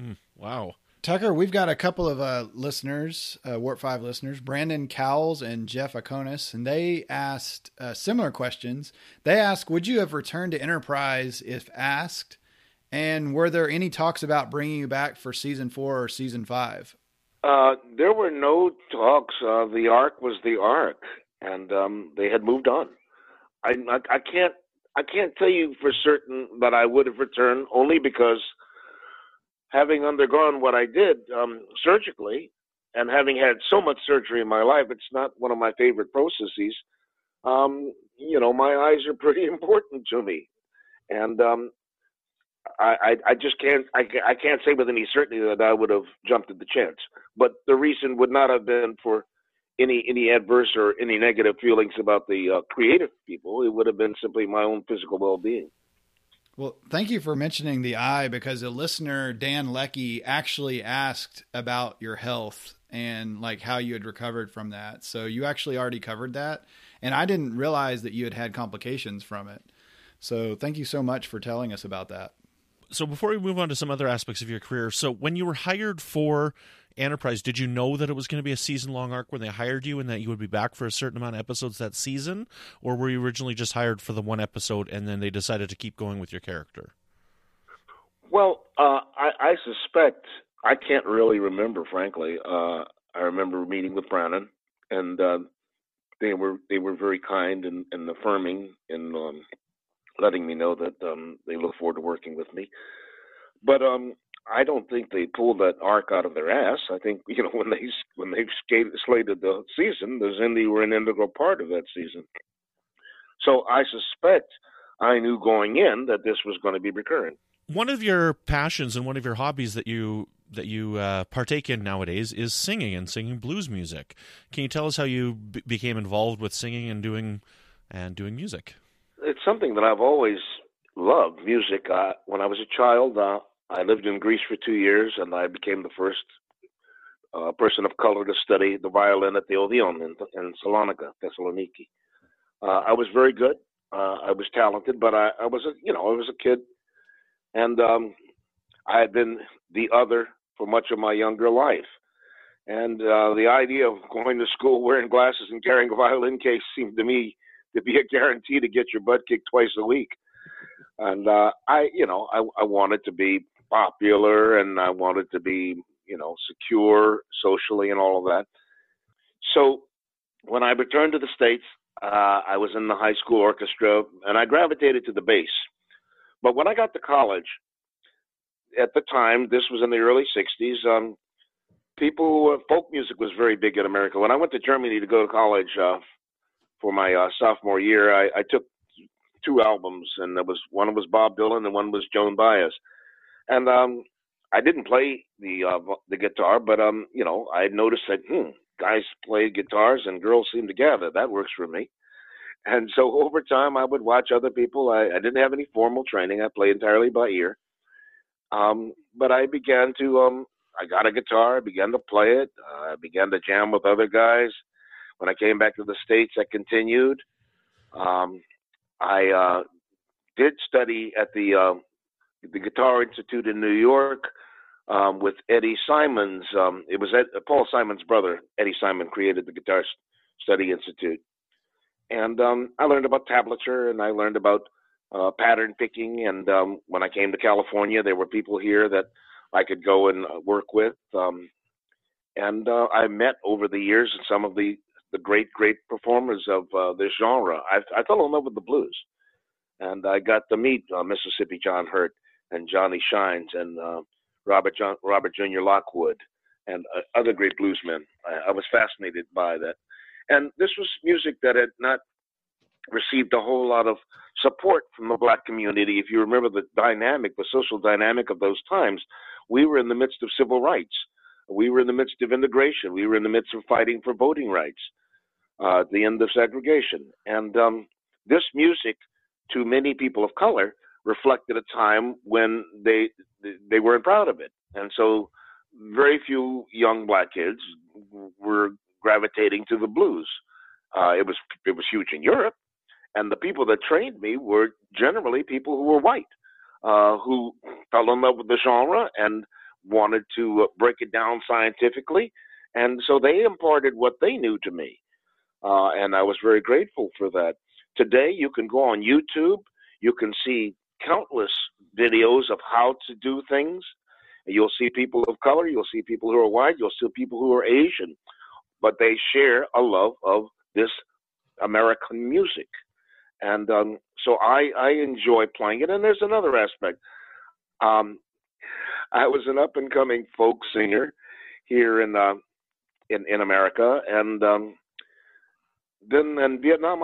Speaker 6: Hmm. Wow.
Speaker 5: Tucker, we've got a couple of uh, listeners, uh, Warp 5 listeners, Brandon Cowles and Jeff Akonis, and they asked uh, similar questions. They asked, Would you have returned to Enterprise if asked? And were there any talks about bringing you back for season four or season five?
Speaker 8: Uh, there were no talks. Uh, the arc was the arc, and um, they had moved on. I, I, I can't I can't tell you for certain that I would have returned only because having undergone what I did um, surgically and having had so much surgery in my life, it's not one of my favorite processes. Um, you know, my eyes are pretty important to me, and um, I, I, I just can't I, I can't say with any certainty that I would have jumped at the chance. But the reason would not have been for any any adverse or any negative feelings about the uh, creative people. It would have been simply my own physical well being.
Speaker 5: Well, thank you for mentioning the eye because a listener, Dan Lecky, actually asked about your health and like how you had recovered from that. So you actually already covered that. And I didn't realize that you had had complications from it. So thank you so much for telling us about that.
Speaker 6: So before we move on to some other aspects of your career, so when you were hired for Enterprise, did you know that it was going to be a season long arc when they hired you and that you would be back for a certain amount of episodes that season? Or were you originally just hired for the one episode and then they decided to keep going with your character?
Speaker 8: Well, uh, I, I suspect, I can't really remember, frankly. Uh, I remember meeting with Brannon and uh, they were they were very kind and, and affirming in um, letting me know that um, they look forward to working with me. But um, I don't think they pulled that arc out of their ass. I think you know when they when they skated, slated the season, the Xindi were an integral part of that season. So I suspect I knew going in that this was going to be recurrent.
Speaker 6: One of your passions and one of your hobbies that you that you uh, partake in nowadays is singing and singing blues music. Can you tell us how you b- became involved with singing and doing and doing music?
Speaker 8: It's something that I've always loved. Music. Uh, when I was a child, uh, I lived in Greece for two years, and I became the first uh, person of color to study the violin at the Odeon in, in Salonika, Thessaloniki. Uh, I was very good. Uh, I was talented, but I, I was a you know I was a kid, and um, I had been the other for much of my younger life. And uh, the idea of going to school wearing glasses and carrying a violin case seemed to me to be a guarantee to get your butt kicked twice a week. And uh, I, you know, I, I wanted to be popular and I wanted to be, you know, secure socially and all of that. So when I returned to the States, uh, I was in the high school orchestra and I gravitated to the bass. But when I got to college, at the time, this was in the early 60s, um, people, uh, folk music was very big in America. When I went to Germany to go to college uh, for my uh, sophomore year, I, I took two albums, and there was one was Bob Dylan and one was Joan Baez and um, I didn't play the uh, the guitar, but um, you know, I noticed that hmm, guys play guitars and girls seem to gather. That works for me. And so over time, I would watch other people. I, I didn't have any formal training. I played entirely by ear. Um, but I began to um, I got a guitar. I began to play it. Uh, I began to jam with other guys. When I came back to the states, I continued. Um, I uh, did study at the uh, the Guitar Institute in New York um, with Eddie Simons. Um, it was Ed, uh, Paul Simon's brother, Eddie Simon, created the Guitar Study Institute. And um, I learned about tablature and I learned about uh, pattern picking. And um, when I came to California, there were people here that I could go and uh, work with. Um, and uh, I met over the years some of the, the great, great performers of uh, this genre. I, I fell in love with the blues. And I got to meet uh, Mississippi John Hurt and Johnny Shines and uh, Robert John, Robert Junior Lockwood and uh, other great bluesmen. I, I was fascinated by that, and this was music that had not received a whole lot of support from the black community. If you remember the dynamic, the social dynamic of those times, we were in the midst of civil rights. We were in the midst of integration. We were in the midst of fighting for voting rights, uh, the end of segregation. And um, this music to many people of color reflected a time when they they weren't proud of it, and so very few young black kids were gravitating to the blues. Uh, it was it was huge in Europe, and the people that trained me were generally people who were white, uh, who fell in love with the genre and wanted to uh, break it down scientifically, and so they imparted what they knew to me, uh, and I was very grateful for that. Today, you can go on YouTube, you can see countless videos of how to do things. You'll see people of color, you'll see people who are white, you'll see people who are Asian, but they share a love of this American music. And um, so I, I enjoy playing it. And there's another aspect. Um, I was an up and coming folk singer here in uh, in, in America, and um, then in Vietnam,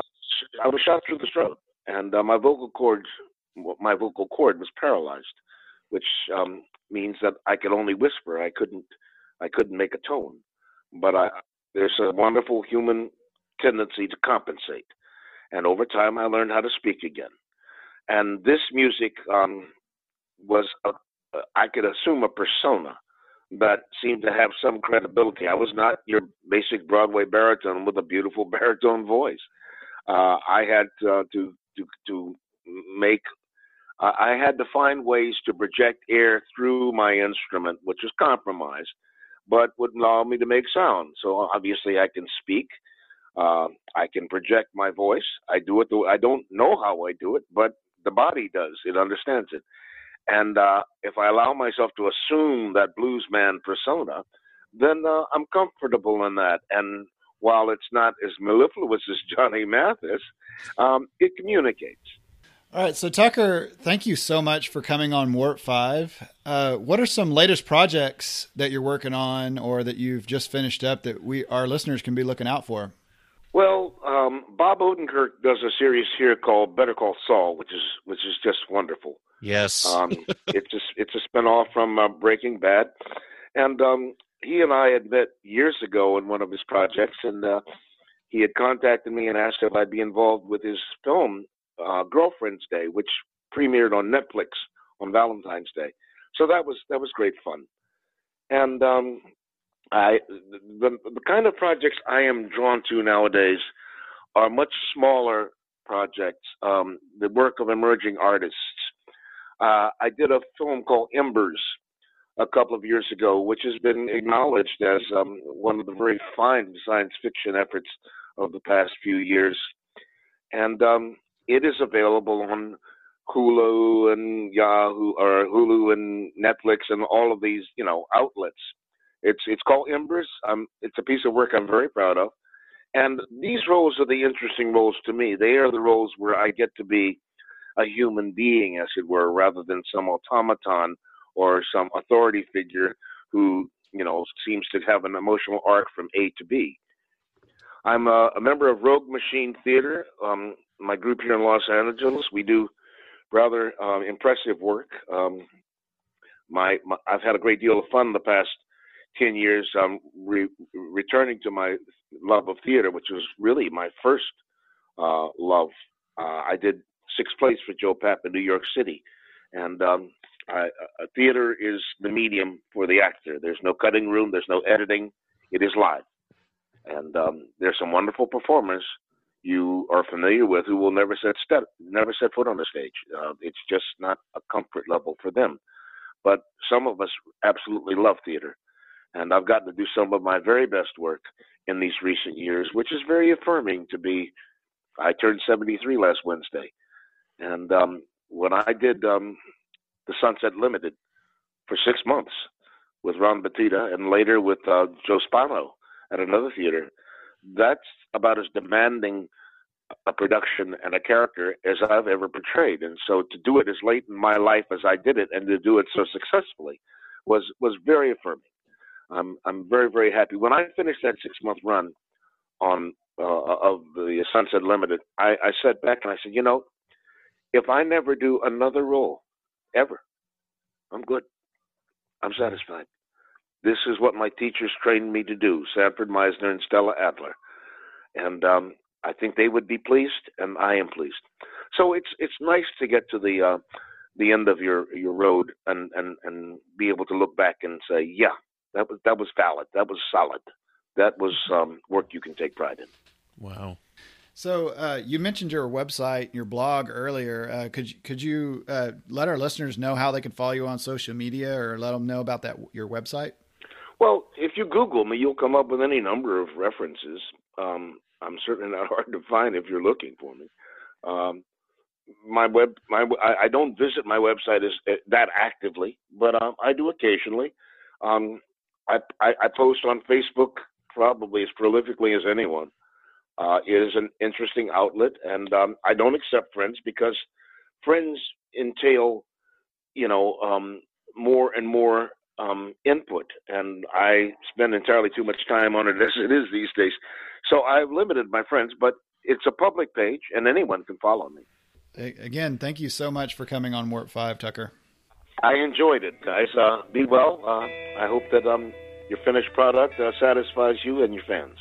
Speaker 8: I was shot through the throat, and uh, my vocal cords, my vocal cord was paralyzed, which um, means that I could only whisper. I couldn't, I couldn't make a tone. But I, there's a wonderful human tendency to compensate, and over time, I learned how to speak again. And this music um, was, a, I could assume, a persona that seemed to have some credibility. I was not your basic Broadway baritone with a beautiful baritone voice. Uh, I had uh, to to to make. Uh, I had to find ways to project air through my instrument, which was compromised, but would allow me to make sound. So obviously, I can speak. Uh, I can project my voice. I do it. The, I don't know how I do it, but the body does. It understands it. And uh, if I allow myself to assume that bluesman persona, then uh, I'm comfortable in that. And while it's not as mellifluous as Johnny Mathis, um, it communicates.
Speaker 5: All right, so Tucker, thank you so much for coming on Warp Five. Uh, what are some latest projects that you're working on, or that you've just finished up that we our listeners can be looking out for?
Speaker 8: Well, um, Bob Odenkirk does a series here called Better Call Saul, which is which is just wonderful.
Speaker 6: Yes.
Speaker 8: um, it's a, it's a spinoff from uh, Breaking Bad, and um, he and I had met years ago in one of his projects, and uh, he had contacted me and asked if I'd be involved with his film uh, Girlfriend's Day, which premiered on Netflix on Valentine's Day. So that was that was great fun, and um, I the the kind of projects I am drawn to nowadays are much smaller projects, um, the work of emerging artists uh, I did a film called Embers a couple of years ago, which has been acknowledged as um, one of the very fine science fiction efforts of the past few years. And um, it is available on Hulu and Yahoo or Hulu and Netflix and all of these, you know, outlets. It's it's called Embers. Um, it's a piece of work I'm very proud of. And these roles are the interesting roles to me. They are the roles where I get to be a human being, as it were, rather than some automaton or some authority figure who, you know, seems to have an emotional arc from A to B. I'm a, a member of Rogue Machine Theater, um, my group here in Los Angeles. We do rather uh, impressive work. Um, my, my, I've had a great deal of fun the past 10 years um, re- returning to my love of theater, which was really my first uh, love. Uh, I did six place for Joe Papp in New York City. And um, theater is the medium for the actor. There's no cutting room, there's no editing, it is live. And um, there's some wonderful performers you are familiar with who will never set step, never set foot on the stage. Uh, it's just not a comfort level for them. But some of us absolutely love theater, and I've gotten to do some of my very best work in these recent years, which is very affirming to be. I turned 73 last Wednesday, and um, when I did um, the Sunset Limited for six months with Ron Bottitta and later with uh, Joe Spano at another theater, that's about as demanding a production and a character as I've ever portrayed. And so to do it as late in my life as I did it and to do it so successfully was was very affirming. I'm I'm very very happy. When I finished that six month run on uh, of the Sunset Limited, I, I sat back and I said, you know, if I never do another role, ever, I'm good. I'm satisfied. This is what my teachers trained me to do, Sanford Meisner and Stella Adler. And um, I think they would be pleased, and I am pleased. So it's it's nice to get to the uh, the end of your your road and and and be able to look back and say, yeah, that was that was valid, that was solid, that was um, work you can take pride in.
Speaker 6: Wow.
Speaker 5: So uh, you mentioned your website, your blog earlier. Uh, could you, could you uh, let our listeners know how they can follow you on social media, or let them know about that your website?
Speaker 8: Well, if you Google me, you'll come up with any number of references. Um, I'm certainly not hard to find if you're looking for me. Um, my web, my I, don't visit my website as uh, that actively, but um, I do occasionally. Um, I, I, I post on Facebook probably as prolifically as anyone uh, is an interesting outlet, and um, I don't accept friends because friends entail, you know, um, more and more um, input, and I spend entirely too much time on it as it is these days. So I've limited my friends, but it's a public page, and anyone can follow me.
Speaker 5: Again, thank you so much for coming on Warp Five, Tucker.
Speaker 8: I enjoyed it, guys. Uh, be well. Uh, I hope that um, your finished product uh, satisfies you and your fans.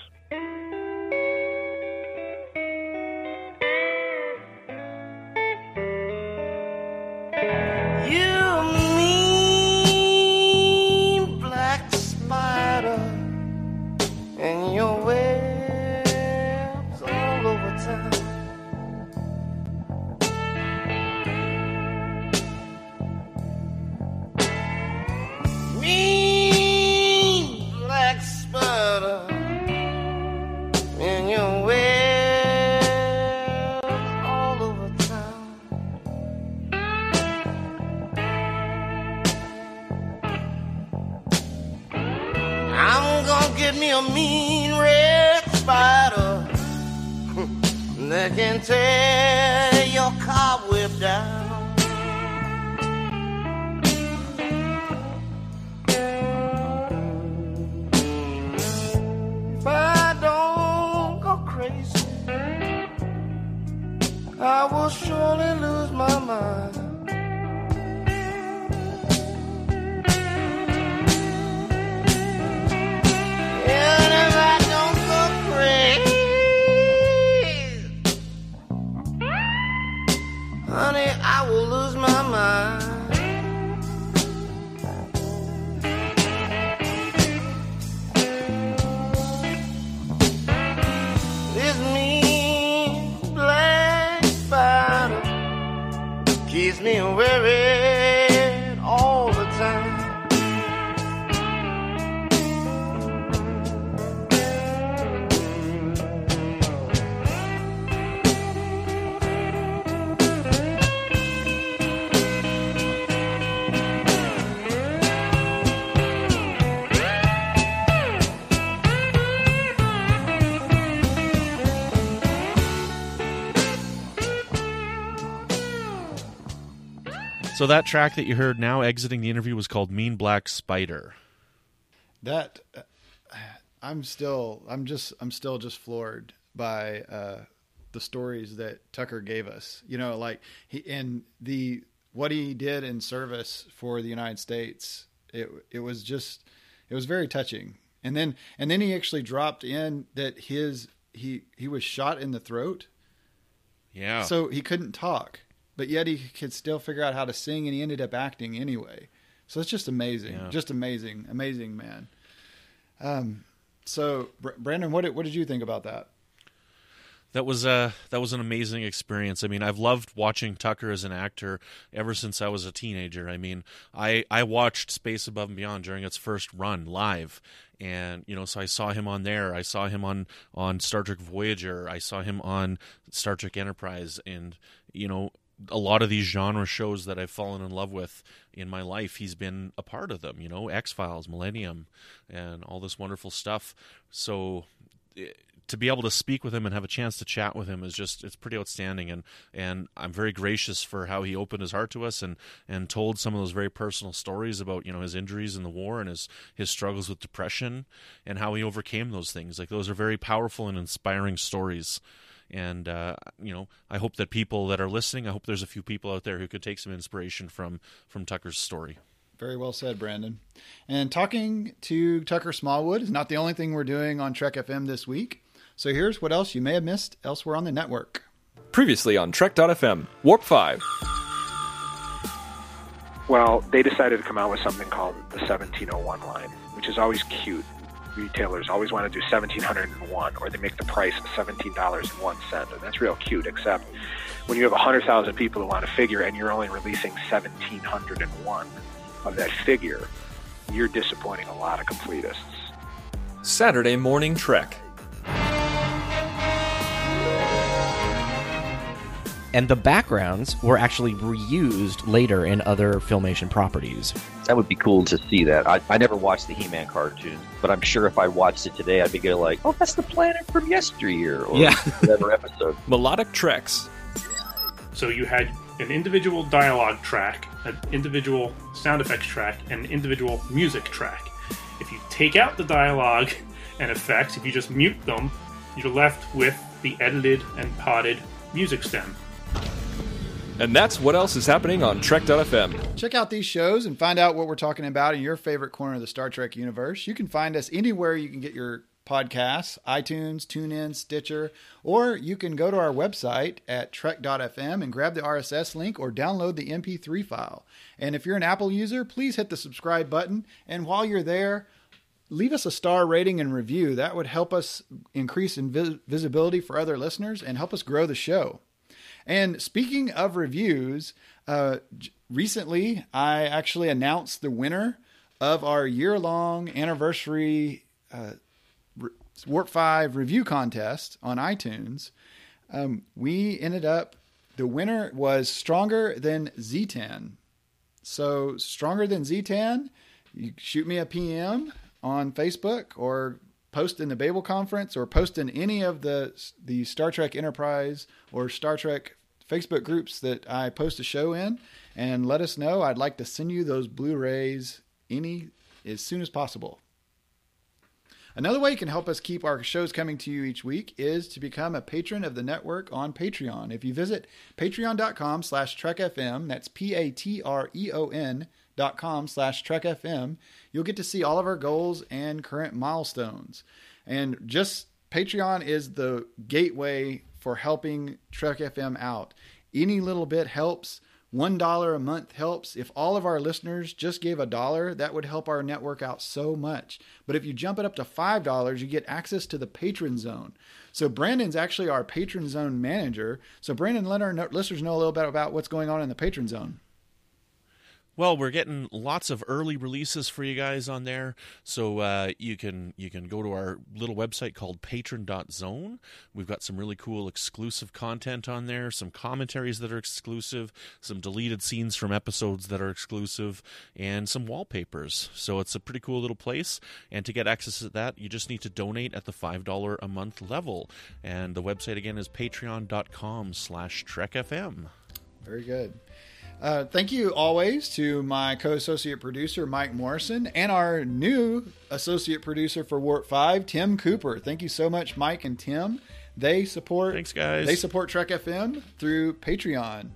Speaker 8: me oh, worried.
Speaker 6: So that track that you heard now exiting the interview was called Mean Black Spider.
Speaker 5: That uh, I'm still I'm just I'm still just floored by uh, the stories that Tucker gave us. You know, like he and the what he did in service for the United States. It it was just it was very touching. And then and then he actually dropped in that his he he was shot in the throat.
Speaker 6: Yeah.
Speaker 5: So he couldn't talk but yet he could still figure out how to sing, and he ended up acting anyway. So it's just amazing, yeah. just amazing, amazing man. Um, so Brandon, what did, what did you think about that?
Speaker 6: That was uh that was an amazing experience. I mean, I've loved watching Tucker as an actor ever since I was a teenager. I mean, I I watched Space Above and Beyond during its first run live, and you know so i saw him on there i saw him on on star trek voyager i saw him on star trek enterprise and you know a lot of these genre shows that I've fallen in love with in my life, he's been a part of them, you know, X Files, Millennium, and all this wonderful stuff. So eh, to be able to speak with him and have a chance to chat with him is just it's pretty outstanding. And and I'm very gracious for how he opened his heart to us and and told some of those very personal stories about you know his injuries in the war and his his struggles with depression and how he overcame those things. Like those are very powerful and inspiring stories and uh, you know I hope that people that are listening, I hope there's a few people out there who could take some inspiration from from Tucker's story.
Speaker 5: Very well said, Brandon. And talking to Tucker Smallwood is not the only thing we're doing on Trek FM this week. So here's what else you may have missed elsewhere on the network.
Speaker 9: Previously on Trek.fm, Warp 5.
Speaker 10: Well, they decided to come out with something called the 1701 line, which is always cute. Retailers always want to do 1701, or they make the price $17.01, and that's real cute, except when you have 100,000 people who want a figure and you're only releasing 1701 of that figure, you're disappointing a lot of completists.
Speaker 9: Saturday Morning Trek.
Speaker 11: And the backgrounds were actually reused later in other filmation properties.
Speaker 12: That would be cool to see that. I, I never watched the He-Man cartoon, but I'm sure if I watched it today, I'd be going like, "Oh, that's the planet from yesteryear," or
Speaker 11: Yeah.
Speaker 12: whatever episode.
Speaker 9: Melodic Treks.
Speaker 13: So you had an individual dialogue track, an individual sound effects track, and an individual music track. If you take out the dialogue and effects, if you just mute them, you're left with the edited and potted music stem.
Speaker 9: And that's what else is happening on Trek.fm.
Speaker 5: Check out these shows and find out what we're talking about in your favorite corner of the Star Trek universe. You can find us anywhere you can get your podcasts iTunes, TuneIn, Stitcher, or you can go to our website at trek.fm and grab the RSS link or download the MP3 file. And if you're an Apple user, please hit the subscribe button. And while you're there, leave us a star rating and review. That would help us increase in vis- visibility for other listeners and help us grow the show. And speaking of reviews, uh, recently I actually announced the winner of our year long anniversary uh, Warp 5 review contest on iTunes. Um, we ended up, the winner was Stronger Than Z10. So, Stronger Than Z10, you shoot me a PM on Facebook or post in the Babel conference or post in any of the the Star Trek Enterprise or Star Trek Facebook groups that I post a show in and let us know. I'd like to send you those Blu-rays any as soon as possible. Another way you can help us keep our shows coming to you each week is to become a patron of the network on Patreon. If you visit patreon.com slash trekfm, that's P-A-T-R-E-O-N dot com slash trekfm, you'll get to see all of our goals and current milestones. And just Patreon is the gateway for helping Trek FM out. Any little bit helps. One dollar a month helps. If all of our listeners just gave a dollar, that would help our network out so much. But if you jump it up to five dollars, you get access to the patron zone. So Brandon's actually our patron zone manager. So Brandon, let our listeners know a little bit about what's going on in the patron zone.
Speaker 6: Well, we're getting lots of early releases for you guys on there, so uh, you can you can go to our little website called Patron.zone. We've got some really cool exclusive content on there, some commentaries that are exclusive, some deleted scenes from episodes that are exclusive, and some wallpapers. So it's a pretty cool little place. And to get access to that, you just need to donate at the five dollar a month level. And the website again is Patreon.com/slash TrekFM.
Speaker 5: Very good. Uh, thank you always to my co-associate producer Mike Morrison and our new associate producer for Warp Five, Tim Cooper. Thank you so much, Mike and Tim. They support.
Speaker 6: Thanks, guys.
Speaker 5: They support Trek FM through Patreon,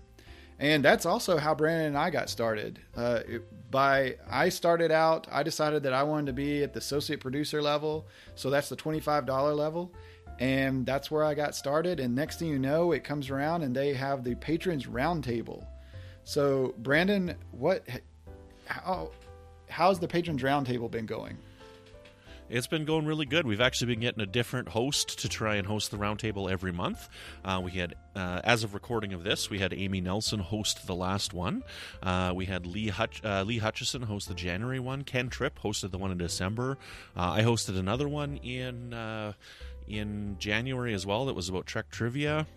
Speaker 5: and that's also how Brandon and I got started. Uh, it, by I started out, I decided that I wanted to be at the associate producer level, so that's the twenty-five dollar level. And that's where I got started. And next thing you know, it comes around and they have the patrons roundtable. So, Brandon, what, how, how's the patrons roundtable been going?
Speaker 6: It's been going really good. We've actually been getting a different host to try and host the roundtable every month. Uh, we had, uh, as of recording of this, we had Amy Nelson host the last one. Uh, we had Lee Hutch- uh, Lee Hutchison host the January one. Ken Tripp hosted the one in December. Uh, I hosted another one in uh, in January as well. That was about Trek trivia.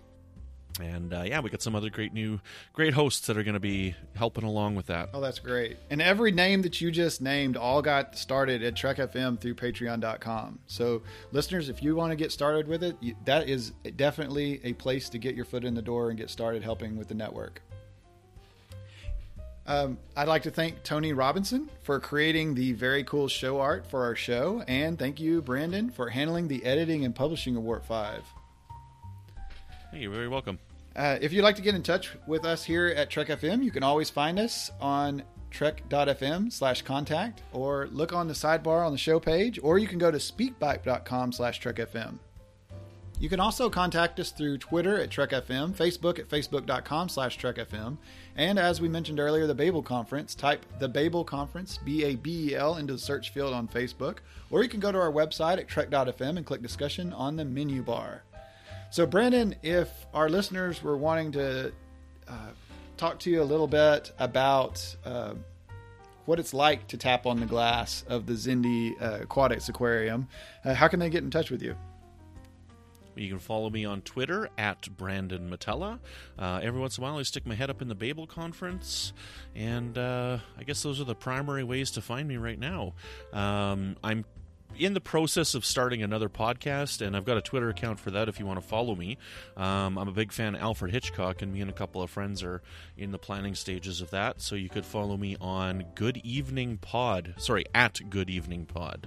Speaker 6: And uh, yeah, we got some other great new, great hosts that are going to be helping along with that.
Speaker 5: Oh, that's great. And every name that you just named all got started at Trek FM through patreon.com. So, listeners, if you want to get started with it, that is definitely a place to get your foot in the door and get started helping with the network. Um, I'd like to thank Tony Robinson for creating the very cool show art for our show. And thank you, Brandon, for handling the editing and publishing of Warp 5.
Speaker 6: Hey, you're very welcome.
Speaker 5: Uh, if you'd like to get in touch with us here at Trek FM, you can always find us on trek.fm slash contact or look on the sidebar on the show page, or you can go to speakpipe.com slash trekfm. You can also contact us through Twitter at Trek FM, Facebook at facebook.com slash Trek FM, and as we mentioned earlier, the Babel Conference. Type the Babel Conference, B A B E L, into the search field on Facebook, or you can go to our website at Trek.fm and click discussion on the menu bar. So, Brandon, if our listeners were wanting to uh, talk to you a little bit about uh, what it's like to tap on the glass of the Xindi uh, Aquatics Aquarium, uh, how can they get in touch with you?
Speaker 6: You can follow me on Twitter at Brandon Mutala. Uh, every once in a while, I stick my head up in the Babel conference, and uh, I guess those are the primary ways to find me right now. Um, I'm in the process of starting another podcast, and I've got a Twitter account for that if you want to follow me. Um, I'm a big fan of Alfred Hitchcock, and me and a couple of friends are in the planning stages of that. So you could follow me on Good Evening Pod. Sorry, at Good Evening Pod.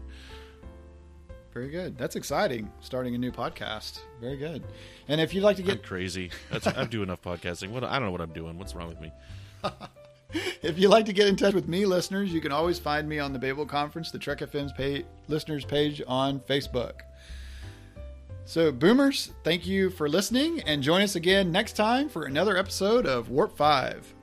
Speaker 5: Very good. That's exciting. Starting a new podcast. Very good. And if you'd like to get
Speaker 6: I'm crazy, That's, I do enough podcasting. What I don't know what I'm doing. What's wrong with me?
Speaker 5: if you'd like to get in touch with me, listeners, you can always find me on the Babel Conference, the Trek FM's pay, listeners page on Facebook. So, boomers, thank you for listening, and join us again next time for another episode of Warp 5.